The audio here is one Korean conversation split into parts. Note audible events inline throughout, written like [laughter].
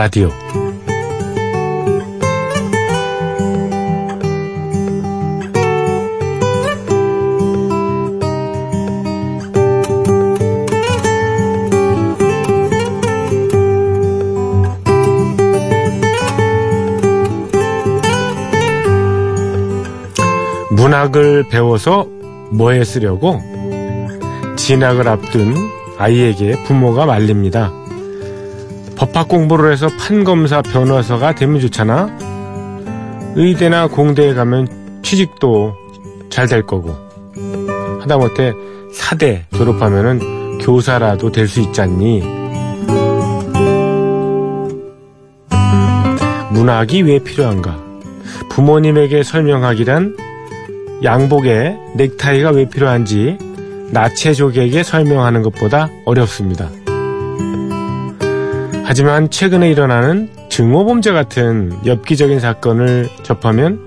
라디오 문학을 배워서 뭐에 쓰려고 진학을 앞둔 아이에게 부모가 말립니다. 법학 공부를 해서 판검사 변호사가 되면 좋잖아. 의대나 공대에 가면 취직도 잘 될 거고. 하다못해 사대 졸업하면은 교사라도 될 수 있잖니. 문학이 왜 필요한가? 부모님에게 설명하기란 양복에 넥타이가 왜 필요한지 나체족에게 설명하는 것보다 어렵습니다. 하지만 최근에 일어나는 증오범죄 같은 엽기적인 사건을 접하면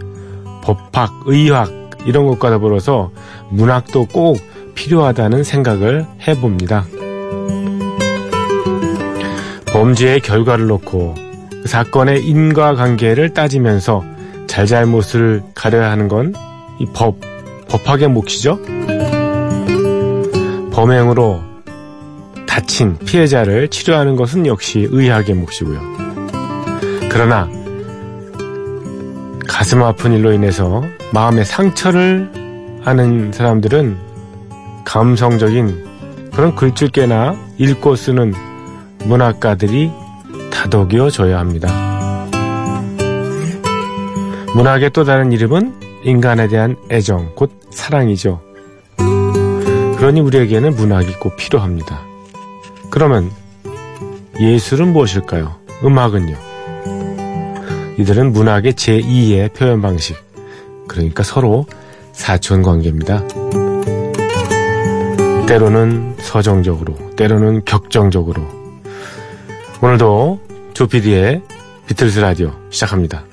법학, 의학 이런 것과 더불어서 문학도 꼭 필요하다는 생각을 해봅니다. 범죄의 결과를 놓고 그 사건의 인과관계를 따지면서 잘잘못을 가려야 하는 건 이 법, 법학의 몫이죠. 범행으로 다친 피해자를 치료하는 것은 역시 의학의 몫이고요. 그러나 가슴 아픈 일로 인해서 마음의 상처를 하는 사람들은 감성적인 그런 글줄게나 읽고 쓰는 문학가들이 다독여 줘야 합니다. 문학의 또 다른 이름은 인간에 대한 애정, 곧 사랑이죠. 그러니 우리에게는 문학이 꼭 필요합니다. 그러면 예술은 무엇일까요? 음악은요? 이들은 문학의 제2의 표현 방식. 그러니까 서로 사촌 관계입니다. 때로는 서정적으로, 때로는 격정적으로. 오늘도 조피디의 비틀스 라디오 시작합니다.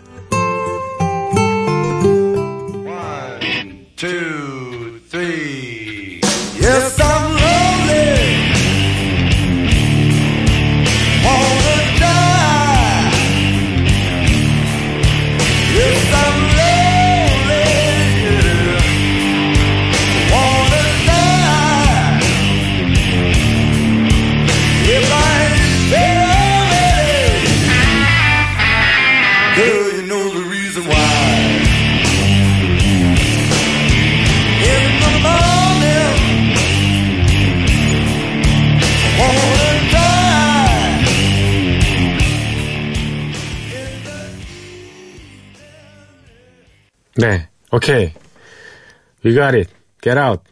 네, 오케이. We got it. Get out.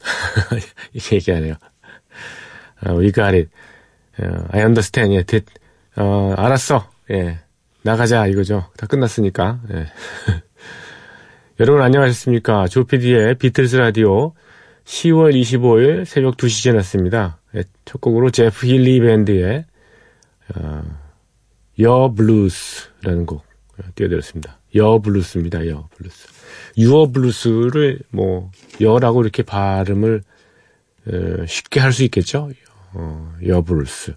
[laughs] 이렇게 얘기하네요. 어, we got it. 어, I understand. 예, did. 어, 알았어. 예. 나가자, 이거죠. 다 끝났으니까. 예. [laughs] 여러분 안녕하셨습니까? 조피디의 비틀스 라디오 10월 25일 새벽 2시 지났습니다. 예, 첫 곡으로 제프 힐리 밴드의 어, Yer Blues라는 곡 어, 띄워드렸습니다. Yer Blues입니다. Yer Blues. Your Blues를 뭐 Yer라고 이렇게 발음을 어, 쉽게 할 수 있겠죠. 어, Yer Blues.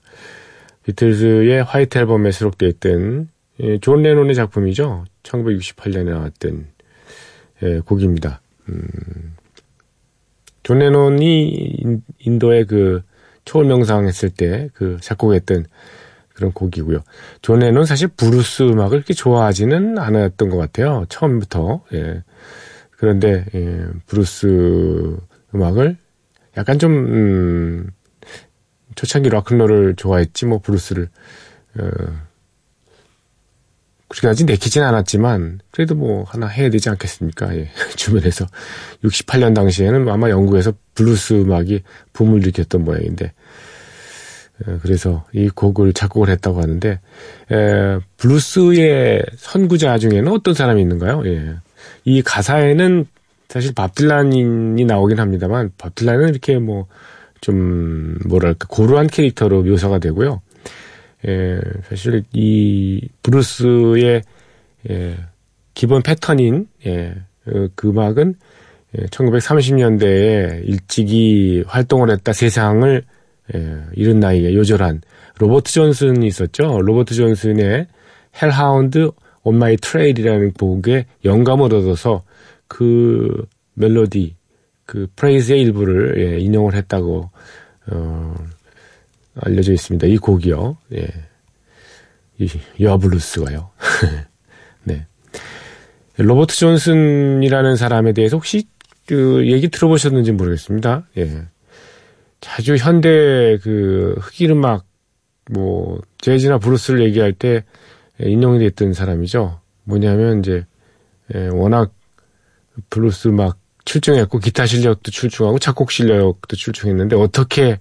비틀즈의 화이트 앨범에 수록되어 있던 예, 존 레논의 작품이죠. 1968년에 나왔던 예, 곡입니다. 음, 존 레논이 인- 인도의 그 초월 명상했을 때 그 작곡했던 그런 곡이고요. 존 레논 사실 블루스 음악을 그렇게 좋아하지는 않았던 것 같아요. 처음부터. 예. 그런데 예, 블루스 음악을 약간 좀 음, 초창기 락큰롤을 좋아했지 뭐 블루스를 어, 그렇게까지 내키진 않았지만 그래도 뭐 하나 해야 되지 않겠습니까? 예. [laughs] 주변에서 68년 당시에는 아마 영국에서 블루스 음악이 붐을 일으켰던 모양인데 어, 그래서 이 곡을 작곡을 했다고 하는데 에, 블루스의 선구자 중에는 어떤 사람이 있는가요? 예. 이 가사에는 사실 밥 딜란이 나오긴 합니다만 밥 딜란은 이렇게 뭐 좀 뭐랄까 고루한 캐릭터로 묘사가 되고요. 예, 사실 이 블루스의 예, 기본 패턴인 예, 어, 그 음악은 예, 1930년대에 일찍이 활동을 했다 세상을 예, 이른 나이에 요절한 로버트 존슨이 있었죠. 로버트 존슨의 Hellhound on My Trail이라는 곡에 영감을 얻어서 그 멜로디, 그 프레이즈의 일부를 예, 인용을 했다고 어, 알려져 있습니다. 이 곡이요. 예. 이 Yer Blues가요. [laughs] 네. 로버트 존슨이라는 사람에 대해서 혹시 그 얘기 들어보셨는지 모르겠습니다. 예. 자주 현대 그 흑인 음악 뭐 재즈나 블루스를 얘기할 때 인용이 됐던 사람이죠. 뭐냐면 이제 예, 워낙 블루스 막 출중했고 기타 실력도 출중하고 작곡 실력도 출중했는데 어떻게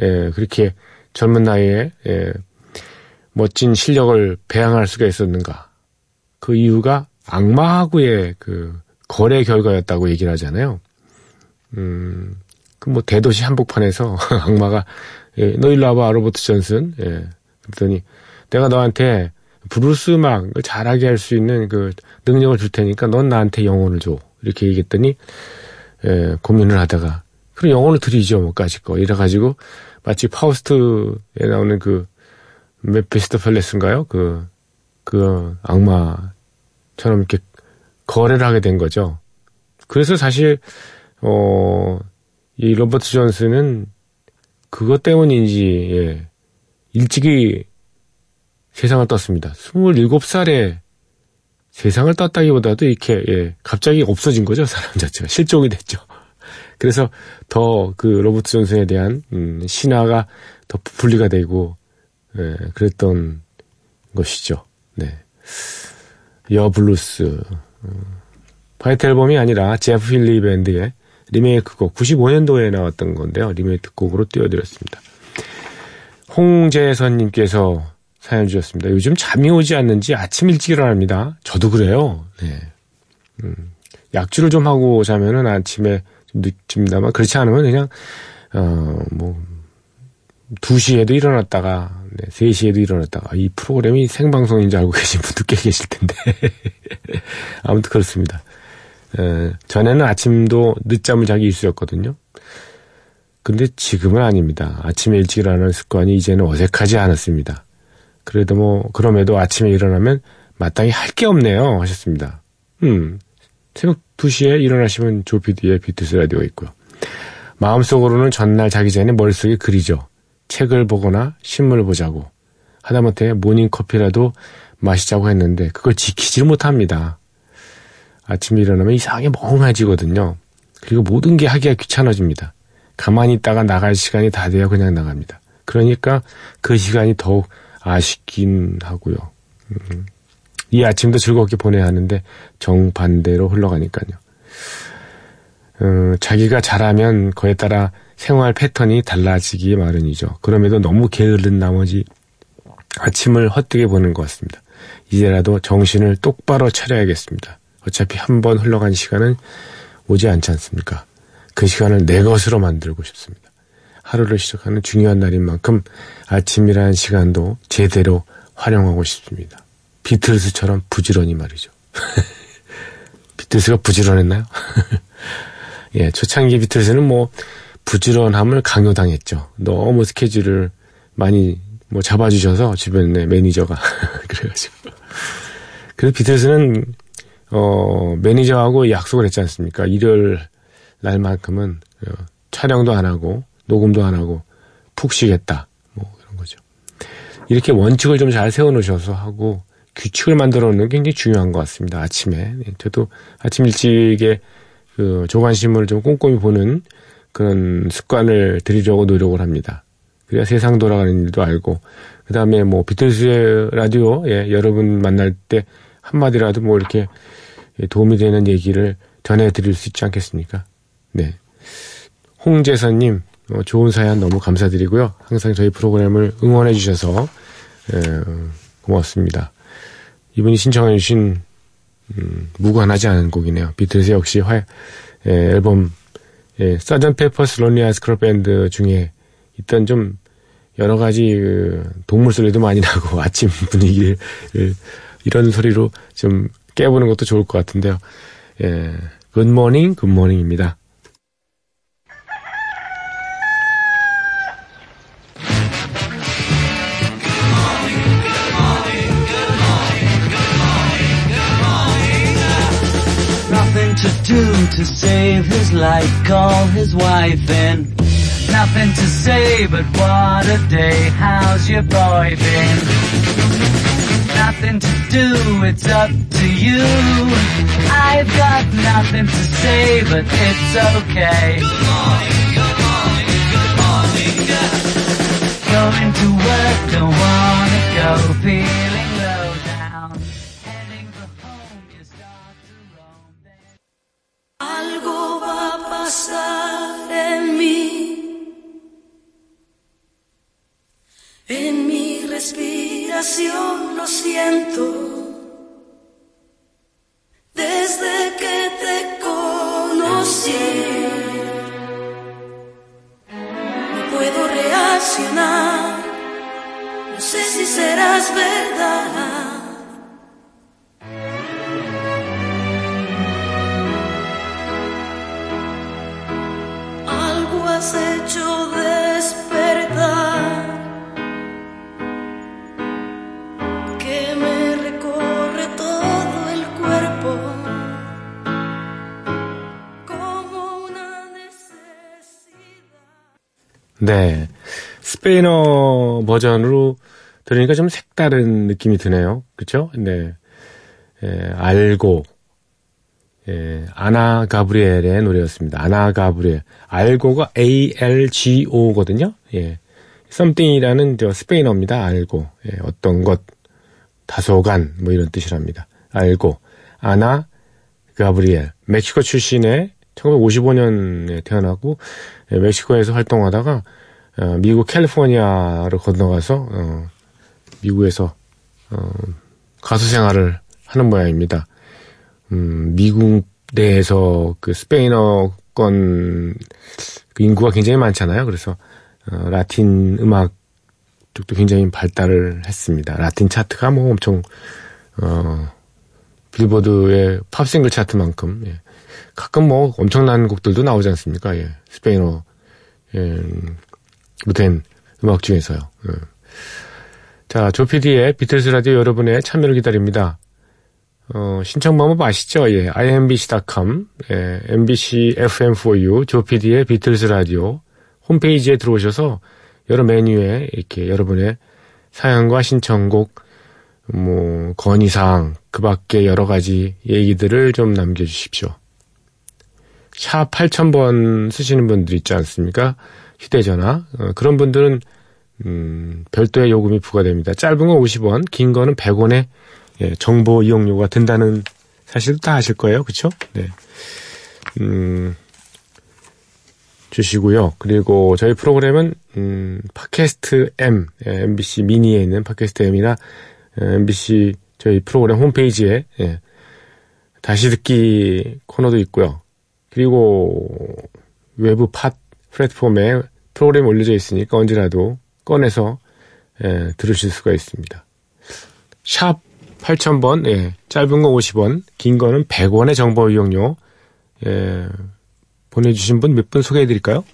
예, 그렇게 젊은 나이에 예, 멋진 실력을 배양할 수가 있었는가? 그 이유가 악마하고의 그 거래 결과였다고 얘기를 하잖아요. 음, 그 뭐 대도시 한복판에서 [laughs] 악마가 예, 너 일로 와봐 로버트 존슨. 예. 그랬더니 내가 너한테 블루스 음악을 잘하게 할 수 있는 그 능력을 줄 테니까 넌 나한테 영혼을 줘. 이렇게 얘기했더니 예, 고민을 하다가 그럼 영혼을 드리죠 뭐 까짓 거 이래 가지고 마치 파우스트에 나오는 그 메피스토펠레스인가요? 그, 그 악마처럼 이렇게 거래를 하게 된 거죠. 그래서 사실 어, 이 로버트 존슨은 그것 때문인지 예, 일찍이 세상을 떴습니다. 27살에 세상을 떴다기보다도 이렇게 예, 갑자기 없어진 거죠 사람 자체가 실종이 됐죠. [laughs] 그래서 더 그 로버트 존슨에 대한 음, 신화가 더 분리가 되고 예, 그랬던 것이죠. 네. Yer Blues 음, 화이트 앨범이 아니라 제프 힐리 밴드의 리메이크곡 95년도에 나왔던 건데요. 리메이크 곡으로 띄워드렸습니다. 홍재선님께서 사연 주셨습니다. 요즘 잠이 오지 않는지 아침 일찍 일어납니다. 저도 그래요. 네. 음, 약주를 좀 하고 자면은 아침에 좀 늦집니다만 그렇지 않으면 그냥 어뭐 2시에도 일어났다가 네, 3시에도 일어났다가 이 프로그램이 생방송인 줄 알고 계신 분도 꽤 [laughs] 계실 텐데 아무튼 그렇습니다. 에, 전에는 아침도 늦잠을 자기 일수였거든요. 근데 지금은 아닙니다. 아침에 일찍 일어나는 습관이 이제는 어색하지 않았습니다. 그래도 뭐 그럼에도 아침에 일어나면 마땅히 할 게 없네요 하셨습니다. 음 새벽 2시에 일어나시면 조피디의 비트스 라디오 있고요. 마음속으로는 전날 자기 전에 머릿속에 그리죠. 책을 보거나 신문을 보자고. 하다못해 모닝커피라도 마시자고 했는데 그걸 지키질 못합니다. 아침에 일어나면 이상하게 멍해지거든요. 그리고 모든 게 하기가 귀찮아집니다. 가만히 있다가 나갈 시간이 다 돼야 그냥 나갑니다. 그러니까 그 시간이 더욱 아쉽긴 하고요. 음, 이 아침도 즐겁게 보내야 하는데 정반대로 흘러가니까요. 어, 자기가 잘하면 그에 따라 생활 패턴이 달라지기 마련이죠. 그럼에도 너무 게으른 나머지 아침을 헛되게 보는 것 같습니다. 이제라도 정신을 똑바로 차려야겠습니다. 어차피 한 번 흘러간 시간은 오지 않지 않습니까? 그 시간을 내 것으로 만들고 싶습니다. 하루를 시작하는 중요한 날인 만큼 아침이라는 시간도 제대로 활용하고 싶습니다. 비틀스처럼 부지런히 말이죠. [laughs] 비틀스가 부지런했나요? [laughs] 예, 초창기 비틀스는 뭐 부지런함을 강요당했죠. 너무 스케줄을 많이 뭐 잡아주셔서 주변에 매니저가 [laughs] 그래가지고 그래서 비틀스는 어 매니저하고 약속을 했지 않습니까? 일요일 날만큼은 어, 촬영도 안 하고 녹음도 안 하고 푹 쉬겠다 뭐 그런 거죠. 이렇게 원칙을 좀 잘 세워 놓으셔서 하고 규칙을 만들어 놓는 게 굉장히 중요한 것 같습니다. 아침에 네, 저도 아침 일찍에 그 조간신문을 좀 꼼꼼히 보는 그런 습관을 들이려고 노력을 합니다. 그래야 세상 돌아가는 일도 알고 그 다음에 뭐 비틀스의 라디오 예, 여러분 만날 때 한마디라도 뭐 이렇게 도움이 되는 얘기를 전해드릴 수 있지 않겠습니까? 네. 홍재선님 어, 좋은 사연 너무 감사드리고요. 항상 저희 프로그램을 응원해 주셔서 에, 고맙습니다. 이분이 신청해 주신 음, 무관하지 않은 곡이네요. 비틀스 역시 화, 에, 앨범 예, Sgt. Pepper's Lonely Hearts Club Band 중에 있던 좀 여러 가지 그 동물 소리도 많이 나고 [laughs] 아침 분위기를 이런 소리로 좀 깨보는 것도 좋을 것 같은데요. 예, Good Morning, Good Morning입니다. to do to save his life, his wife. Nothing to say, but what a day, how's your boy been? Nothing to do, it's up to you. I've got nothing to say, but it's okay. Good morning, good morning, good morning, Going to work, don't wanna go, feeling lo siento. Desde que te conocí, no puedo reaccionar, no sé si serás verdad. Algo has hecho despertar 네. 스페인어 버전으로 들으니까 좀 색다른 느낌이 드네요. 그쵸? 네. 예, 알고, 예, 아나 가브리엘의 노래였습니다. 아나 가브리엘. 알고가 A-L-G-O거든요. 예. something이라는 저 스페인어입니다. 알고. 예, 어떤 것, 다소간, 뭐 이런 뜻이랍니다. 알고. 아나 가브리엘. 멕시코 출신의 1955년에 태어나고, 예, 멕시코에서 활동하다가, 어, 미국 캘리포니아로 건너가서, 어, 미국에서, 어, 가수 생활을 하는 모양입니다. 음, 미국 내에서 그 스페인어권 그 인구가 굉장히 많잖아요. 그래서 어, 라틴 음악 쪽도 굉장히 발달을 했습니다. 라틴 차트가 뭐 엄청 어, 빌보드의 팝싱글 차트만큼 예. 가끔 뭐 엄청난 곡들도 나오지 않습니까? 예. 스페인어 예, 된 음악 중에서요. 예. 자, 조피디의 비틀스 라디오 여러분의 참여를 기다립니다. 어, 신청 방법 아시죠? 예, imbc.com, 예, mbc fm4u, 조피디의 비틀스 라디오 홈페이지에 들어오셔서 여러 메뉴에 이렇게 여러분의 사연과 신청곡, 뭐, 건의사항, 그 밖에 여러 가지 얘기들을 좀 남겨주십시오. 샵 8000번 쓰시는 분들 있지 않습니까? 휴대전화. 어, 그런 분들은, 음, 별도의 요금이 부과됩니다. 짧은 건 50원, 긴 거는 100원에 예, 정보 이용료가 든다는 사실도 다 아실 거예요. 그쵸? 네. 음, 주시고요. 그리고 저희 프로그램은, 음, 팟캐스트 M, 예, MBC 미니에 있는 팟캐스트 M이나 예, MBC 저희 프로그램 홈페이지에, 예, 다시 듣기 코너도 있고요. 그리고 외부 팟 플랫폼에 프로그램이 올려져 있으니까 언제라도 꺼내서 예, 들으실 수가 있습니다. 샵 8000번, 예, 짧은 거 50원, 긴 거는 100원의 정보 이용료, 예, 보내주신 분 몇분 소개해 드릴까요?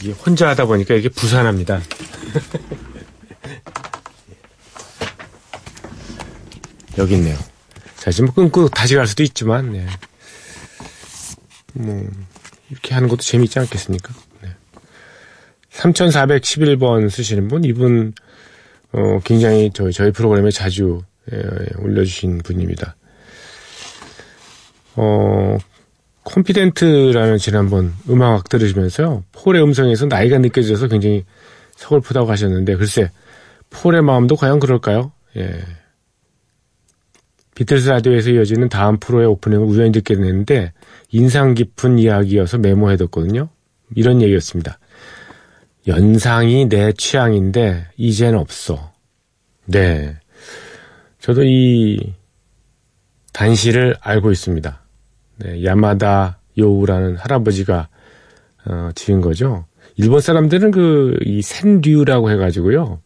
이게 혼자 하다 보니까 이게 부산합니다. [laughs] 여기 있네요. 자, 지금 끊고 다시 갈 수도 있지만, 예. 뭐, 이렇게 하는 것도 재미있지 않겠습니까? 네. 3411번 쓰시는 분, 이분, 어, 굉장히 저희, 저희 프로그램에 자주, 예, 예, 올려주신 분입니다. 어, 콤피덴트라는 지난번 음악 들으시면서요, 폴의 음성에서 나이가 느껴져서 굉장히 서글프다고 하셨는데, 글쎄, 폴의 마음도 과연 그럴까요? 예. 비틀스 라디오에서 이어지는 다음 프로의 오프닝을 우연히 듣게 됐는데, 인상 깊은 이야기여서 메모해뒀거든요. 이런 얘기였습니다. 연상이 내 취향인데 이젠 없어. 네. 저도 이 단시를 알고 있습니다. 네, 야마다 요우라는 할아버지가 어, 지은 거죠. 일본 사람들은 그 이 센류라고 해가지고요.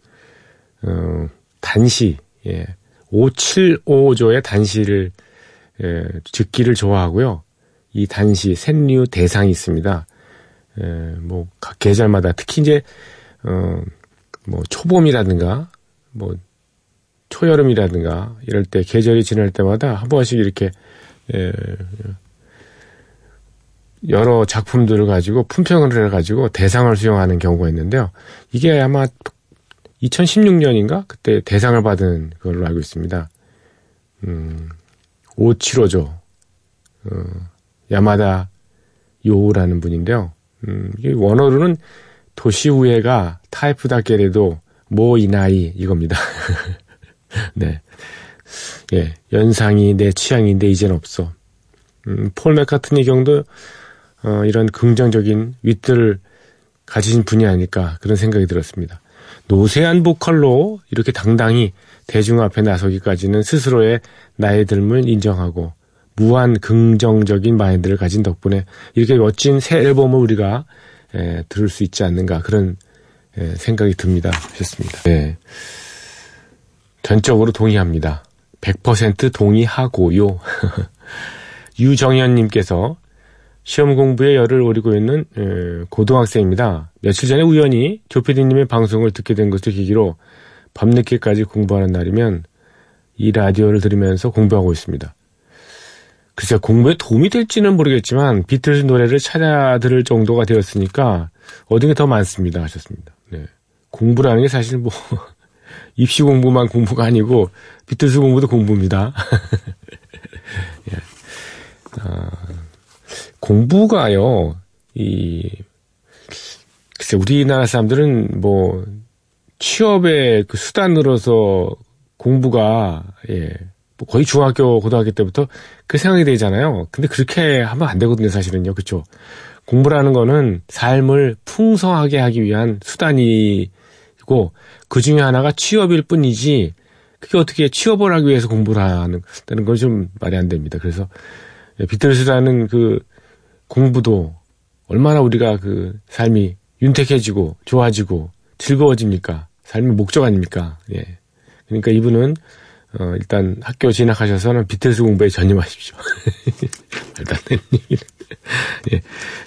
어, 단시, 예, 575조의 단시를 예, 듣기를 좋아하고요. 이 단시 센류 대상이 있습니다. 예, 뭐, 각 계절마다, 특히 이제, 어, 뭐, 초봄이라든가, 뭐, 초여름이라든가 이럴 때 계절이 지날 때마다 한 번씩 이렇게 예, 여러 작품들을 가지고 품평을 해가지고 대상을 수여하는 경우가 있는데요. 이게 아마 2016년인가 그때 대상을 받은 걸로 알고 있습니다. 음, 오치로조 어, 야마다 요라는 분인데요. 음, 이 원어로는 도시 우에가 타이프다께래도 모 이나이 이겁니다. [laughs] 네. 예, 연상이 내 취향인데 이젠 없어. 음, 폴 맥카트니 경도 어, 이런 긍정적인 윗들을 가지신 분이 아닐까 그런 생각이 들었습니다. 노세한 보컬로 이렇게 당당히 대중 앞에 나서기까지는 스스로의 나이 듦을 인정하고 무한 긍정적인 마인드를 가진 덕분에 이렇게 멋진 새 앨범을 우리가 에, 들을 수 있지 않는가 그런 에, 생각이 듭니다. 하셨습니다. 네. 전적으로 동의합니다. 100% 동의하고요. [laughs] 유정현님께서 시험 공부에 열을 오리고 있는 에, 고등학생입니다. 며칠 전에 우연히 조피디님의 방송을 듣게 된 것을 계기로 밤늦게까지 공부하는 날이면 이 라디오를 들으면서 공부하고 있습니다. 글쎄 공부에 도움이 될지는 모르겠지만 비틀즈 노래를 찾아 들을 정도가 되었으니까 얻은 게 더 많습니다 하셨습니다. 네. 공부라는 게 사실 뭐 [laughs] 입시 공부만 공부가 아니고 비틀즈 공부도 공부입니다. [laughs] 예. 아, 공부가요 이 글쎄 우리나라 사람들은 뭐 취업의 그 수단으로서 공부가 예. 뭐 거의 중학교, 고등학교 때부터 그 생각이 되잖아요. 근데 그렇게 하면 안 되거든요, 사실은요. 그쵸? 공부라는 거는 삶을 풍성하게 하기 위한 수단이고, 그 중에 하나가 취업일 뿐이지, 그게 어떻게 취업을 하기 위해서 공부를 하는, 건좀 말이 안 됩니다. 그래서, 예, 비틀스라는 그 공부도 얼마나 우리가 그 삶이 윤택해지고, 좋아지고, 즐거워집니까? 삶의 목적 아닙니까? 예. 그러니까 이분은 어, 일단 학교 진학하셔서는 비틀스 공부에 전념하십시오. [laughs] 안 되는 얘기는. 예.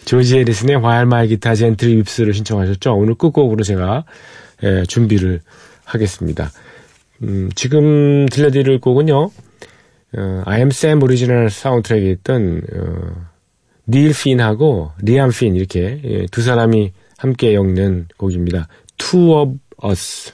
조지 해리슨의 While My Guitar Gently Weeps를 신청하셨죠. 오늘 끝곡으로 제가 예, 준비를 하겠습니다. 음, 지금 들려드릴 곡은요. 어, I am Sam 오리지널 사운드트랙에 있던 어, 닐 핀하고 리암 핀 이렇게 예, 두 사람이 함께 엮는 곡입니다. Two of Us.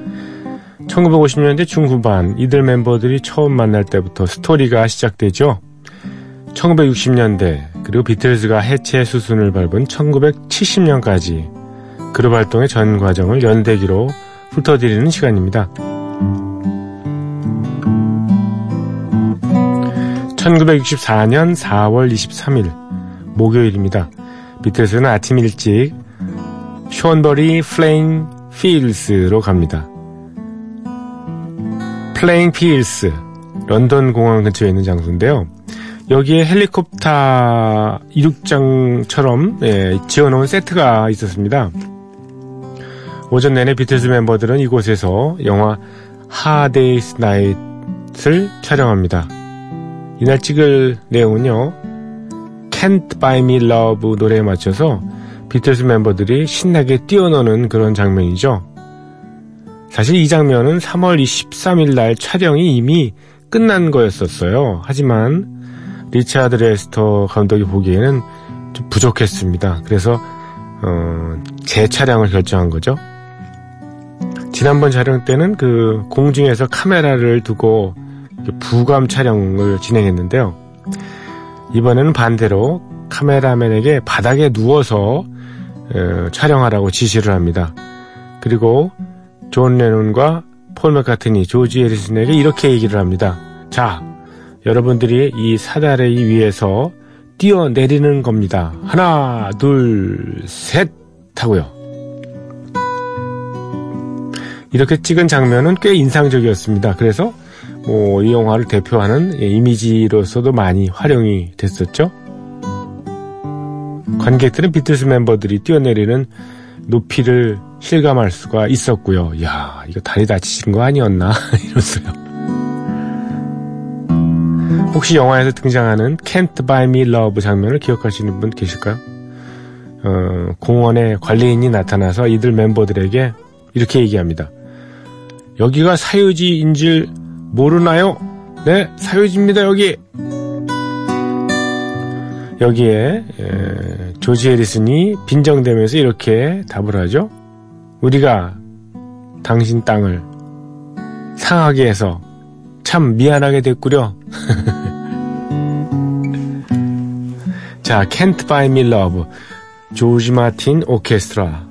1950년대 중후반 이들 멤버들이 처음 만날 때부터 스토리가 시작되죠. 1960년대 그리고 비틀즈가 해체 수순을 밟은 1970년까지 그룹 활동의 전 과정을 연대기로 훑어드리는 시간입니다. 1964년 4월 23일 목요일입니다. 비틀스는 아침 일찍 Thornbury Playing Fields로 갑니다. Playing Fields 런던 공항 근처에 있는 장소인데요. 여기에 헬리콥터 이륙장처럼 예, 지어놓은 세트가 있었습니다. 오전 내내 비틀스 멤버들은 이곳에서 영화 Hard Day's Night을 촬영합니다. 이날 찍을 내용은요. Can't Buy Me Love 노래에 맞춰서 비틀스 멤버들이 신나게 뛰어노는 그런 장면이죠. 사실 이 장면은 3월 23일 날 촬영이 이미 끝난 거였었어요. 하지만 리차드 레스터 감독이 보기에는 좀 부족했습니다. 그래서 어, 재촬영을 결정한 거죠. 지난번 촬영 때는 그 공중에서 카메라를 두고 부감 촬영을 진행했는데요. 이번에는 반대로 카메라맨에게 바닥에 누워서 어, 촬영하라고 지시를 합니다. 그리고 존 레논과 폴 맥카트니, 조지 해리슨에게 이렇게 얘기를 합니다. 자, 여러분들이 이 사다리 위에서 뛰어내리는 겁니다. 하나, 둘, 셋 하고요. 이렇게 찍은 장면은 꽤 인상적이었습니다. 그래서 뭐 이 영화를 대표하는 이미지로서도 많이 활용이 됐었죠. 관객들은 비틀스 멤버들이 뛰어내리는 높이를 실감할 수가 있었고요. 야, 이거 다리 다치신 거 아니었나? [laughs] 이러면서요. 혹시 영화에서 등장하는 Can't Buy Me Love 장면을 기억하시는 분 계실까요? 어, 공원에 관리인이 나타나서 이들 멤버들에게 이렇게 얘기합니다. 여기가 사유지인 줄 모르나요? 네, 사유지입니다, 여기! 여기에 에, 조지 해리슨이 빈정대면서 이렇게 답을 하죠. 우리가 당신 땅을 상하게 해서 참 미안하게 됐구려. [laughs] 자, Can't Buy Me Love, 조지 마틴 오케스트라.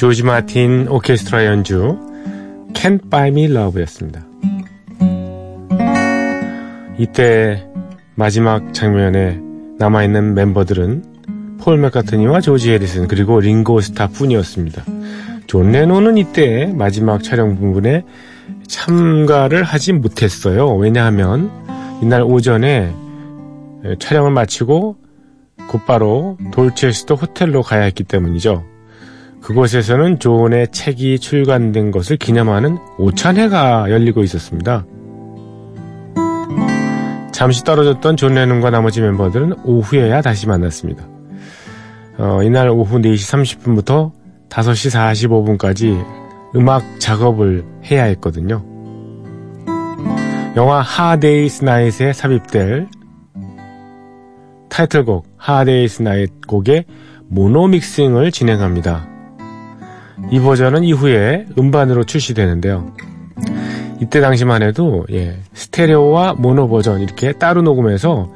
조지 마틴 오케스트라 연주 Can't Buy Me Love였습니다. 이때 마지막 장면에 남아있는 멤버들은 폴 맥카트니와 조지 해리슨 그리고 링고 스타 뿐이었습니다. 존 레논은 이때 마지막 촬영 부분에 참가를 하지 못했어요. 왜냐하면 이날 오전에 촬영을 마치고 곧바로 돌체스터 호텔로 가야 했기 때문이죠. 그곳에서는 존의 책이 출간된 것을 기념하는 오찬회가 열리고 있었습니다. 잠시 떨어졌던 존 레논과 나머지 멤버들은 오후에야 다시 만났습니다. 어, 이날 오후 4시 30분부터 5시 45분까지 음악 작업을 해야 했거든요. 영화 Hard Day's Night에 삽입될 타이틀곡 Hard Day's Night 곡의 모노 믹싱을 진행합니다. 이 버전은 이후에 음반으로 출시되는데요. 이때 당시만 해도 예, 스테레오와 모노 버전 이렇게 따로 녹음해서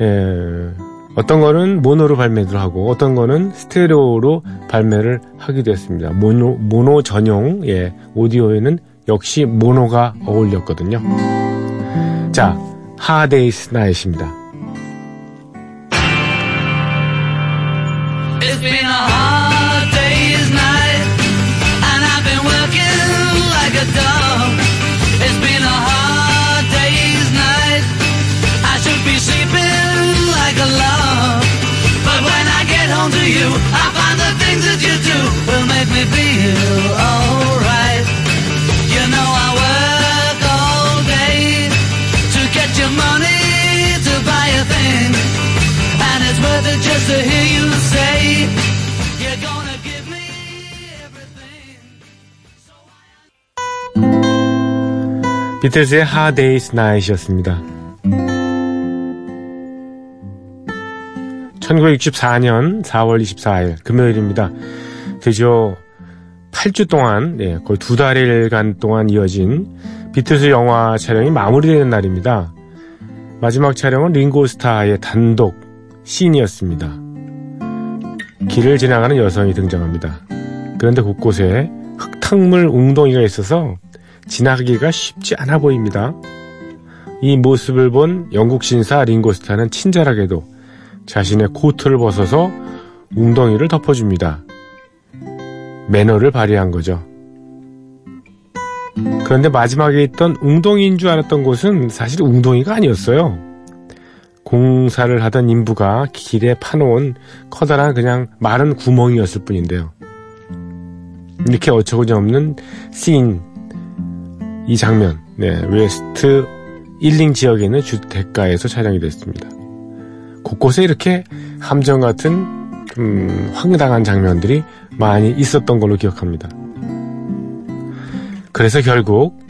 예, 어떤 거는 모노로 발매를 하고 어떤 거는 스테레오로 발매를 하기도 했습니다. 모노, 모노 전용 예, 오디오에는 역시 모노가 어울렸거든요. 자, 하데이스 나잇입니다. It's been a hard It's been a hard day's night. I should be sleeping like a log. But when I get home to you, I find the things that you do will make me feel alright. You know I work all day to get your money to buy a thing, and it's worth it just to hear. 비틀즈의 Hard Day's Night이었습니다. 1964년 4월 24일 금요일입니다. 드디어 8주 동안, 예, 거의 두 달일간 동안 이어진 비틀즈 영화 촬영이 마무리되는 날입니다. 마지막 촬영은 링고스타의 단독 씬이었습니다. 길을 지나가는 여성이 등장합니다. 그런데 곳곳에 흙탕물 웅덩이가 있어서 지나가기가 쉽지 않아 보입니다. 이 모습을 본 영국 신사 링고스타는 친절하게도 자신의 코트를 벗어서 웅덩이를 덮어줍니다. 매너를 발휘한 거죠. 그런데 마지막에 있던 웅덩이인 줄 알았던 곳은 사실 웅덩이가 아니었어요. 공사를 하던 인부가 길에 파놓은 커다란 그냥 마른 구멍이었을 뿐인데요. 이렇게 어처구니 없는 씬, 이 장면, 네, 웨스트 일링 지역에 있는 주택가에서 촬영이 됐습니다. 곳곳에 이렇게 함정 같은 좀 황당한 장면들이 많이 있었던 걸로 기억합니다. 그래서 결국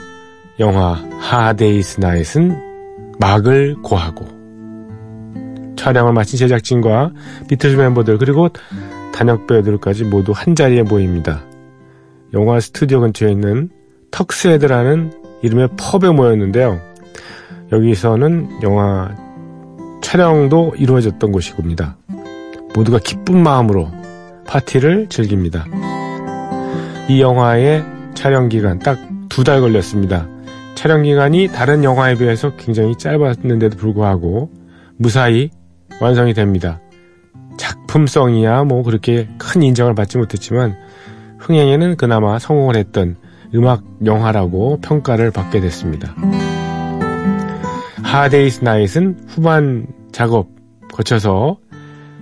영화 하데이스 나잇은 막을 고하고 촬영을 마친 제작진과 비틀즈 멤버들 그리고 단역 배우들까지 모두 한 자리에 모입니다. 영화 스튜디오 근처에 있는 턱스헤드라는 이름의 펍에 모였는데요. 여기서는 영화 촬영도 이루어졌던 곳이겁니다. 모두가 기쁜 마음으로 파티를 즐깁니다. 이 영화의 촬영 기간 딱 두 달 걸렸습니다. 촬영 기간이 다른 영화에 비해서 굉장히 짧았는데도 불구하고 무사히 완성이 됩니다. 작품성이야 뭐 그렇게 큰 인정을 받지 못했지만 흥행에는 그나마 성공을 했던 음악 영화라고 평가를 받게 됐습니다. 하데이스 나잇은 후반 작업 거쳐서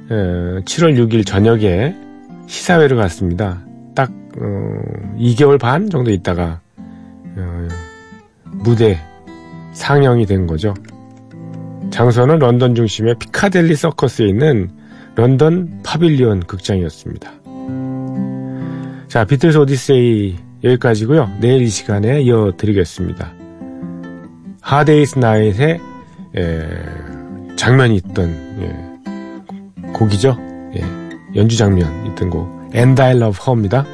7월 6일 저녁에 시사회를 갔습니다. 딱 2개월 반 정도 있다가 어, 무대 상영이 된 거죠. 장소는 런던 중심의 피카델리 서커스에 있는 런던 파빌리온 극장이었습니다. 자, 비틀스 오디세이 여기까지고요. 내일 이 시간에 이어드리겠습니다. Hard Day's Night의 에, 장면이 있던 예, 곡이죠. 예, 연주 장면 있던 곡 And I Love Her입니다.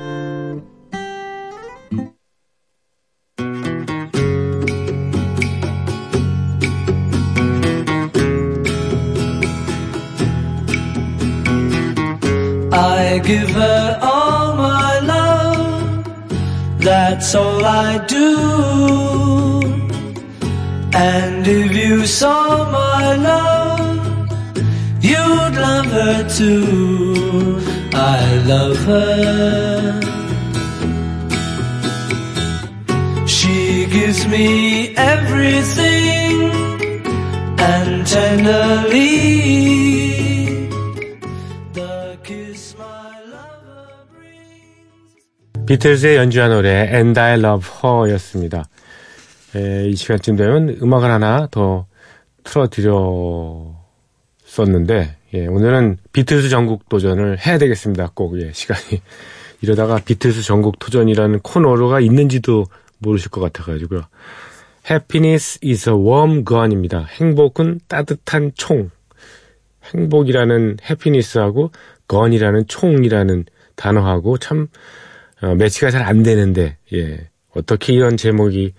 I do. And if you saw my love, you'd love her too. I love her. She gives me 비틀즈의 연주한 노래 And I Love Her 였습니다. 에, 이 시간쯤 되면 음악을 하나 더 틀어드렸었는데 예, 오늘은 비틀즈 전국 도전을 해야 되겠습니다. 꼭 예, 시간이 [laughs] 이러다가 비틀즈 전국 도전이라는 코너가 있는지도 모르실 것 같아가지고요. Happiness is a warm gun입니다. 행복은 따뜻한 총. 행복이라는 happiness하고 gun이라는 총이라는 단어하고 참 어, 매치가 잘 안 되는데 예, 어떻게 이런 제목이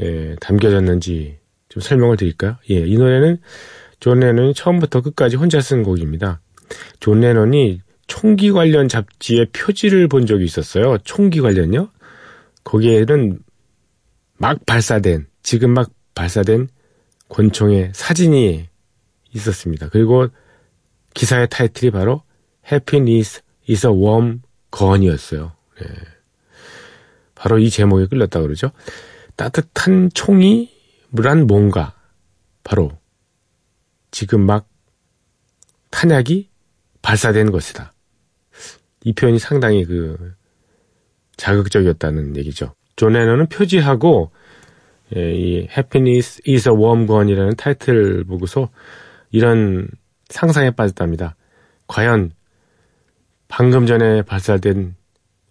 예, 담겨졌는지 좀 설명을 드릴까요? 예, 이 노래는 존 레논이 처음부터 끝까지 혼자 쓴 곡입니다. 존 레논이 총기 관련 잡지의 표지를 본 적이 있었어요. 총기 관련요? 거기에는 막 발사된, 지금 막 발사된 권총의 사진이 있었습니다. 그리고 기사의 타이틀이 바로 Happiness is a warm gun이었어요. 네. 바로 이 제목에 끌렸다 그러죠. 따뜻한 총이 물한 뭔가 바로 지금 막 탄약이 발사된 것이다. 이 표현이 상당히 그 자극적이었다는 얘기죠. 존 레논은 표지하고 예, 이 Happiness is a warm gun이라는 타이틀 보고서 이런 상상에 빠졌답니다. 과연 방금 전에 발사된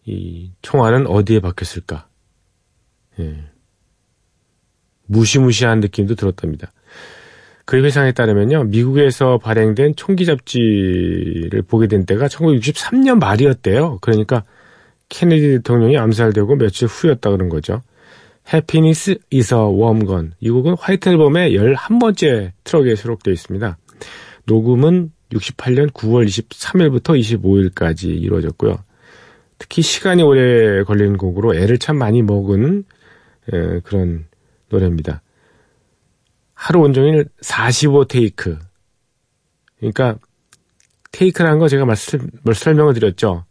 이 총알은 어디에 박혔을까? 예. 무시무시한 느낌도 들었답니다. 그 회상에 따르면요, 미국에서 발행된 총기 잡지를 보게 된 때가 1963년 말이었대요. 그러니까 케네디 대통령이 암살되고 며칠 후였다 그런 거죠. Happiness is a warm gun. 이 곡은 화이트 앨범의 11번째 트럭에 수록되어 있습니다. 녹음은 68년 9월 23일부터 25일까지 이루어졌고요. 특히 시간이 오래 걸리는 곡으로 애를 참 많이 먹은 에, 그런 노래입니다. 하루 온종일 45 테이크. 그러니까 테이크라는 거 제가 말씀, 설명을 드렸죠.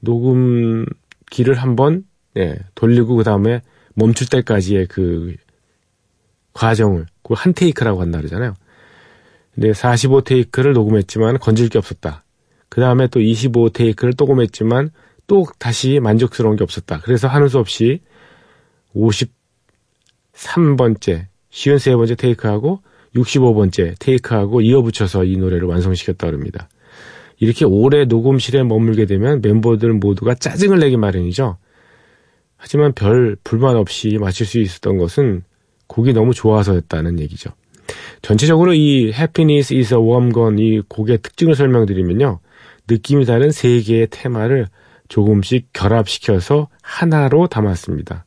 녹음기를 한번 예, 돌리고 그 다음에 멈출 때까지의 그 과정을 그한 테이크라고 한다 그러잖아요. 근데 45 테이크를 녹음했지만 건질 게 없었다. 그 다음에 또 25 테이크를 녹음했지만 또 다시 만족스러운 게 없었다. 그래서 하는 수 없이 53번째, 53번째 테이크하고 65번째 테이크하고 이어붙여서 이 노래를 완성시켰다 그럽니다. 이렇게 오래 녹음실에 머물게 되면 멤버들 모두가 짜증을 내기 마련이죠. 하지만 별 불만 없이 마칠 수 있었던 것은 곡이 너무 좋아서였다는 얘기죠. 전체적으로 이 Happiness is a warm gun 이 곡의 특징을 설명드리면요. 느낌이 다른 세 개의 테마를 조금씩 결합시켜서 하나로 담았습니다.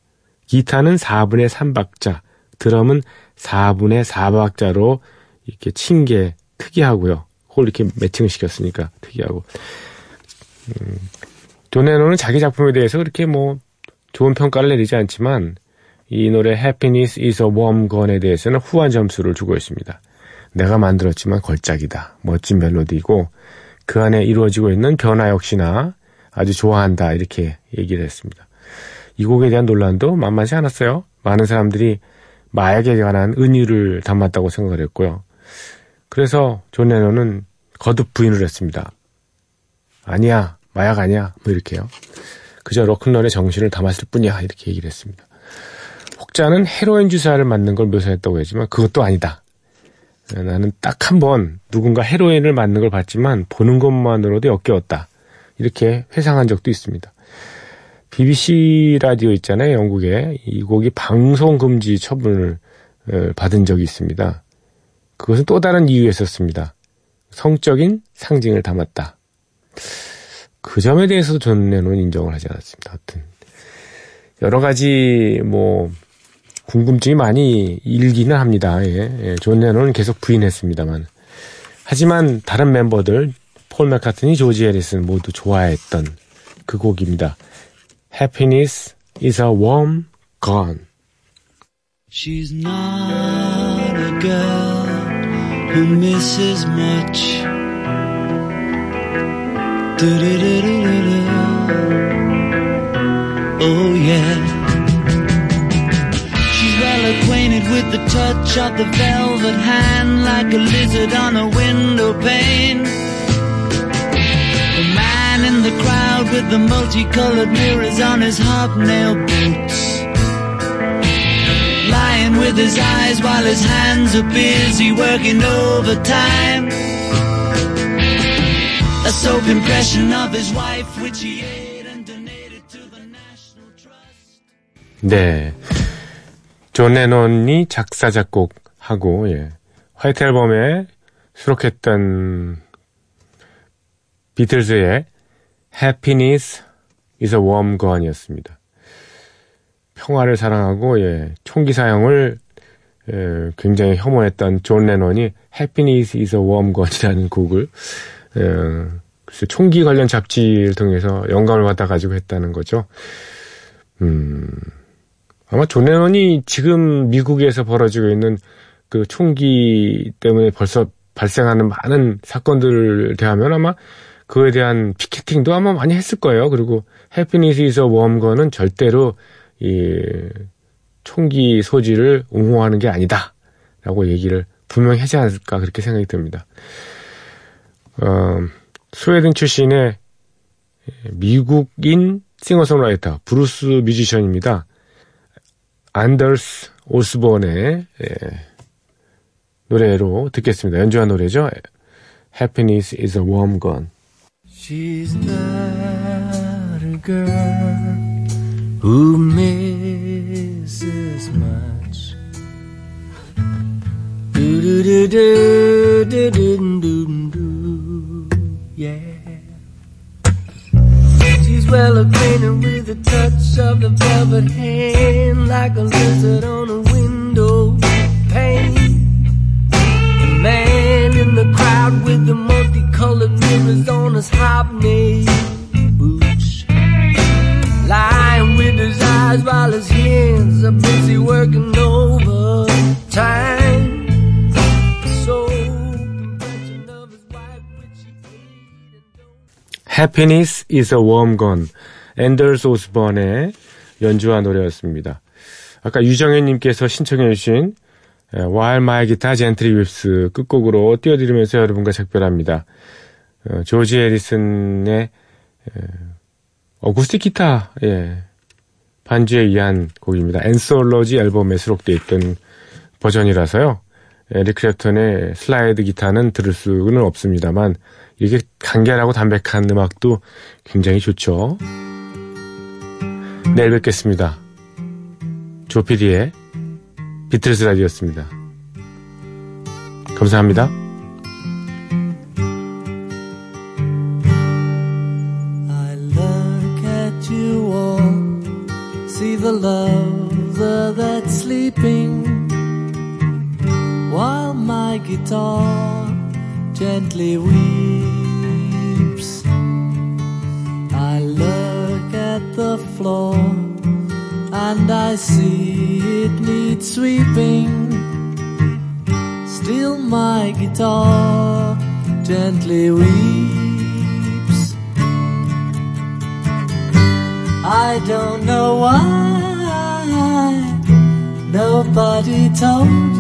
기타는 4분의 3박자, 드럼은 4분의 4박자로 이렇게 친 게 특이하고요. 그걸 이렇게 매칭을 시켰으니까 특이하고. 음, 존 레논은 자기 작품에 대해서 그렇게 뭐 좋은 평가를 내리지 않지만 이 노래 Happiness is a warm gun에 대해서는 후한 점수를 주고 있습니다. 내가 만들었지만 걸작이다. 멋진 멜로디이고 그 안에 이루어지고 있는 변화 역시나 아주 좋아한다. 이렇게 얘기를 했습니다. 이 곡에 대한 논란도 만만치 않았어요. 많은 사람들이 마약에 관한 은유를 담았다고 생각을 했고요. 그래서 존 레논은 거듭 부인을 했습니다. 아니야, 마약 아니야, 뭐 이렇게요. 그저 로큰롤의 정신을 담았을 뿐이야, 이렇게 얘기를 했습니다. 혹자는 헤로인 주사를 맞는 걸 묘사했다고 했지만 그것도 아니다. 나는 딱 한 번 누군가 헤로인을 맞는 걸 봤지만 보는 것만으로도 역겨웠다. 이렇게 회상한 적도 있습니다. BBC 라디오 있잖아요, 영국에. 이 곡이 방송 금지 처분을 어, 받은 적이 있습니다. 그것은 또 다른 이유였었습니다. 성적인 상징을 담았다. 그 점에 대해서도 존 레논 인정을 하지 않았습니다. 하여튼 여러 가지 뭐 궁금증이 많이 일기는 합니다. 예, 예. 존 레논은 계속 부인했습니다만 하지만 다른 멤버들 폴 맥카트니, 조지 해리슨 모두 좋아했던 그 곡입니다. Happiness is a warm gun. She's not a girl who misses much. Oh yeah. She's well acquainted with the touch of the velvet hand like a lizard on a window pane. In the crowd with the multicolored mirrors on his hobnail boots. Lying with his eyes while his hands are busy working overtime. A soap impression of his wife which he ate and donated to the National Trust. 네. 존 레논이 작사, 작곡하고, 예. 화이트 앨범에 수록했던 비틀즈의 Happiness is a warm gun이었습니다. 평화를 사랑하고, 예. 총기 사용을 예, 굉장히 혐오했던 존 레논이 Happiness is a warm gun이라는 곡을 예, 글쎄 총기 관련 잡지를 통해서 영감을 받아 가지고 했다는 거죠. 음, 아마 존 레논이 지금 미국에서 벌어지고 있는 그 총기 때문에 벌써 발생하는 많은 사건들을 대하면 아마 그에 대한 피켓팅도 아마 많이 했을 거예요. 그리고 해피니스에서 웜건은 절대로 이 총기 소지를 옹호하는 게 아니다. 라고 얘기를 분명히 하지 않을까 그렇게 생각이 듭니다. 어, 스웨덴 출신의 미국인 싱어송라이터, 블루스 뮤지션입니다. 안더스 오스본의 예, 노래로 듣겠습니다. 연주한 노래죠. Happiness is a warm gun. She's not a girl who misses much. Do do do do do do do do. Yeah. She's well acquainted with the touch of the velvet hand, like a lizard on a window pane. The man in the crowd with the multicolored mirrors on his hobnail boots. Lying with his eyes while his hands are busy working overtime. Happiness is a warm gun. 앤더스 오스번의 연주와 노래였습니다. 아까 유정현님께서 신청해주신 예, While My Guitar Gently Weeps 끝곡으로 띄워드리면서 여러분과 작별합니다. 어, 조지 해리슨의 에, 어쿠스틱 기타 예, 반주에 의한 곡입니다. 앤솔러지 앨범에 수록되어 있던 버전이라서요. 에릭 클랩턴의 슬라이드 기타는 들을 수는 없습니다만 이게 간결하고 담백한 음악도 굉장히 좋죠. 내일 뵙겠습니다. 조피디의 비틀스 라디오였습니다. 감사합니다. Gently weeps. I look at the floor and I see it needs sweeping. Still my guitar gently weeps. I don't know why nobody told